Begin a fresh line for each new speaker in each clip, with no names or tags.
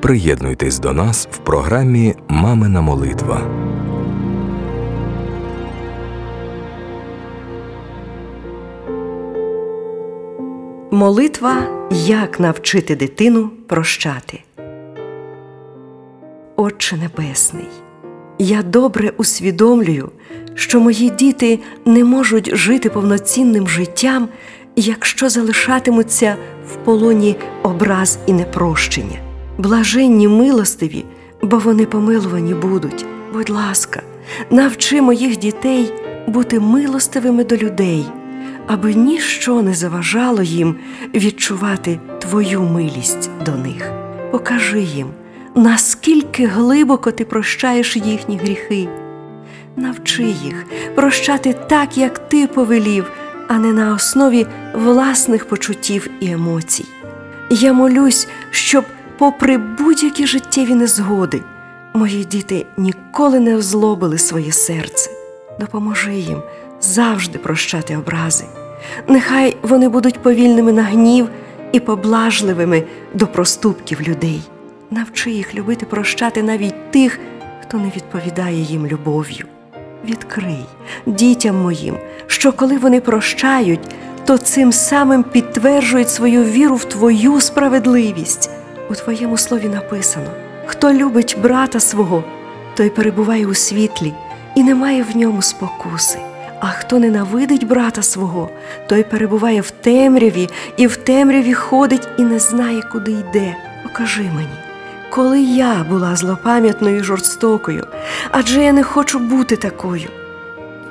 Приєднуйтесь до нас в програмі Мамина молитва.
Молитва як навчити дитину прощати. Отче Небесний, я добре усвідомлюю, що мої діти не можуть жити повноцінним життям, якщо залишатимуться в полоні образ і непрощення. Блаженні милостиві, бо вони помилувані будуть. Будь ласка, навчи моїх дітей бути милостивими до людей аби ніщо не заважало їм відчувати твою милість до них. Покажи їм, наскільки глибоко ти прощаєш їхні гріхи. Навчи їх прощати так, як ти повелів, а не на основі власних почуттів і емоцій. Я молюсь, щоб, попри будь-які життєві незгоди, мої діти ніколи не озлобили своє серце. Допоможи їм завжди прощати образи. Нехай вони будуть повільними на гнів і поблажливими до проступків людей. Навчи їх любити прощати навіть тих, хто не відповідає їм любов'ю. Відкрий дітям моїм, що коли вони прощають, то цим самим підтверджують свою віру в Твою справедливість. У Твоєму слові написано: хто любить брата свого, той перебуває у світлі і не має в ньому спокуси. А хто ненавидить брата свого, той перебуває в темряві і в темряві ходить і не знає, куди йде. Покажи мені, коли я була злопам'ятною і жорстокою, адже я не хочу бути такою.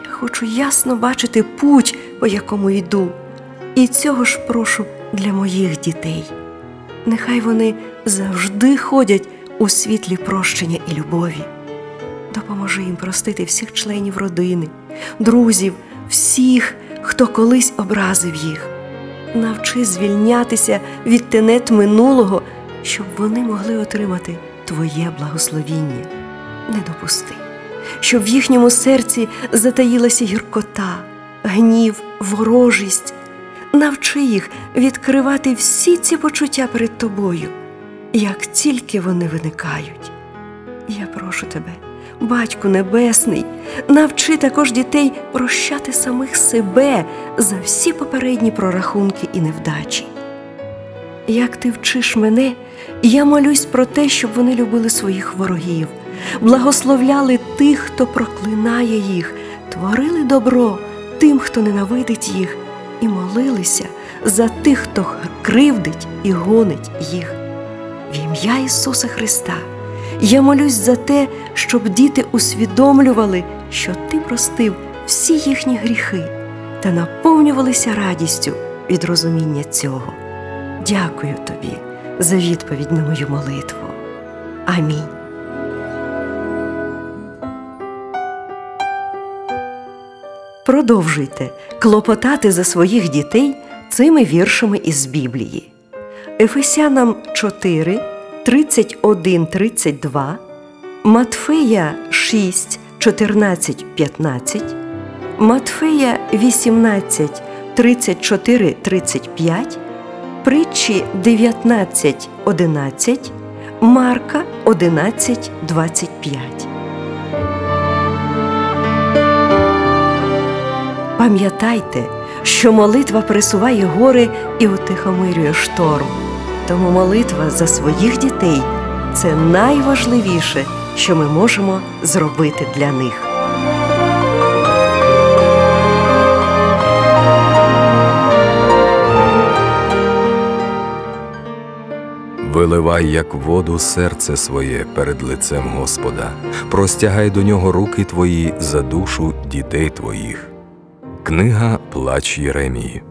Я хочу ясно бачити путь, по якому йду, і цього ж прошу для моїх дітей. Нехай вони завжди ходять у світлі прощення і любові. Допоможи їм простити всіх членів родини, друзів, всіх, хто колись образив їх. Навчи звільнятися від тенет минулого, щоб вони могли отримати Твоє благословіння. Не допусти, щоб в їхньому серці затаїлася гіркота, гнів, ворожість. Навчи їх відкривати всі ці почуття перед тобою, як тільки вони виникають. Я прошу тебе. Батьку Небесний, навчи також дітей прощати самих себе за всі попередні прорахунки і невдачі. Як ти вчиш мене, я молюсь про те, щоб вони любили своїх ворогів, благословляли тих, хто проклинає їх, творили добро тим, хто ненавидить їх, і молилися за тих, хто кривдить і гонить їх. В ім'я Ісуса Христа. Я молюсь за те, щоб діти усвідомлювали, що ти простив всі їхні гріхи та наповнювалися радістю від розуміння цього. Дякую тобі за відповідь на мою молитву. Амінь. Продовжуйте клопотати за своїх дітей цими віршами із Біблії. Ефесянам 4 31, 32, Матфея 6, 14, 15, Матфея 18, 34, 35, Притчі 19, 11, Марка 11, 25. Пам'ятайте, що молитва пересуває гори і утихомирює шторм. Тому молитва за своїх дітей це найважливіше, що ми можемо зробити для них.
Виливай, як воду, серце своє перед лицем Господа, простягай до нього руки твої за душу дітей твоїх. Книга Плач Єремії.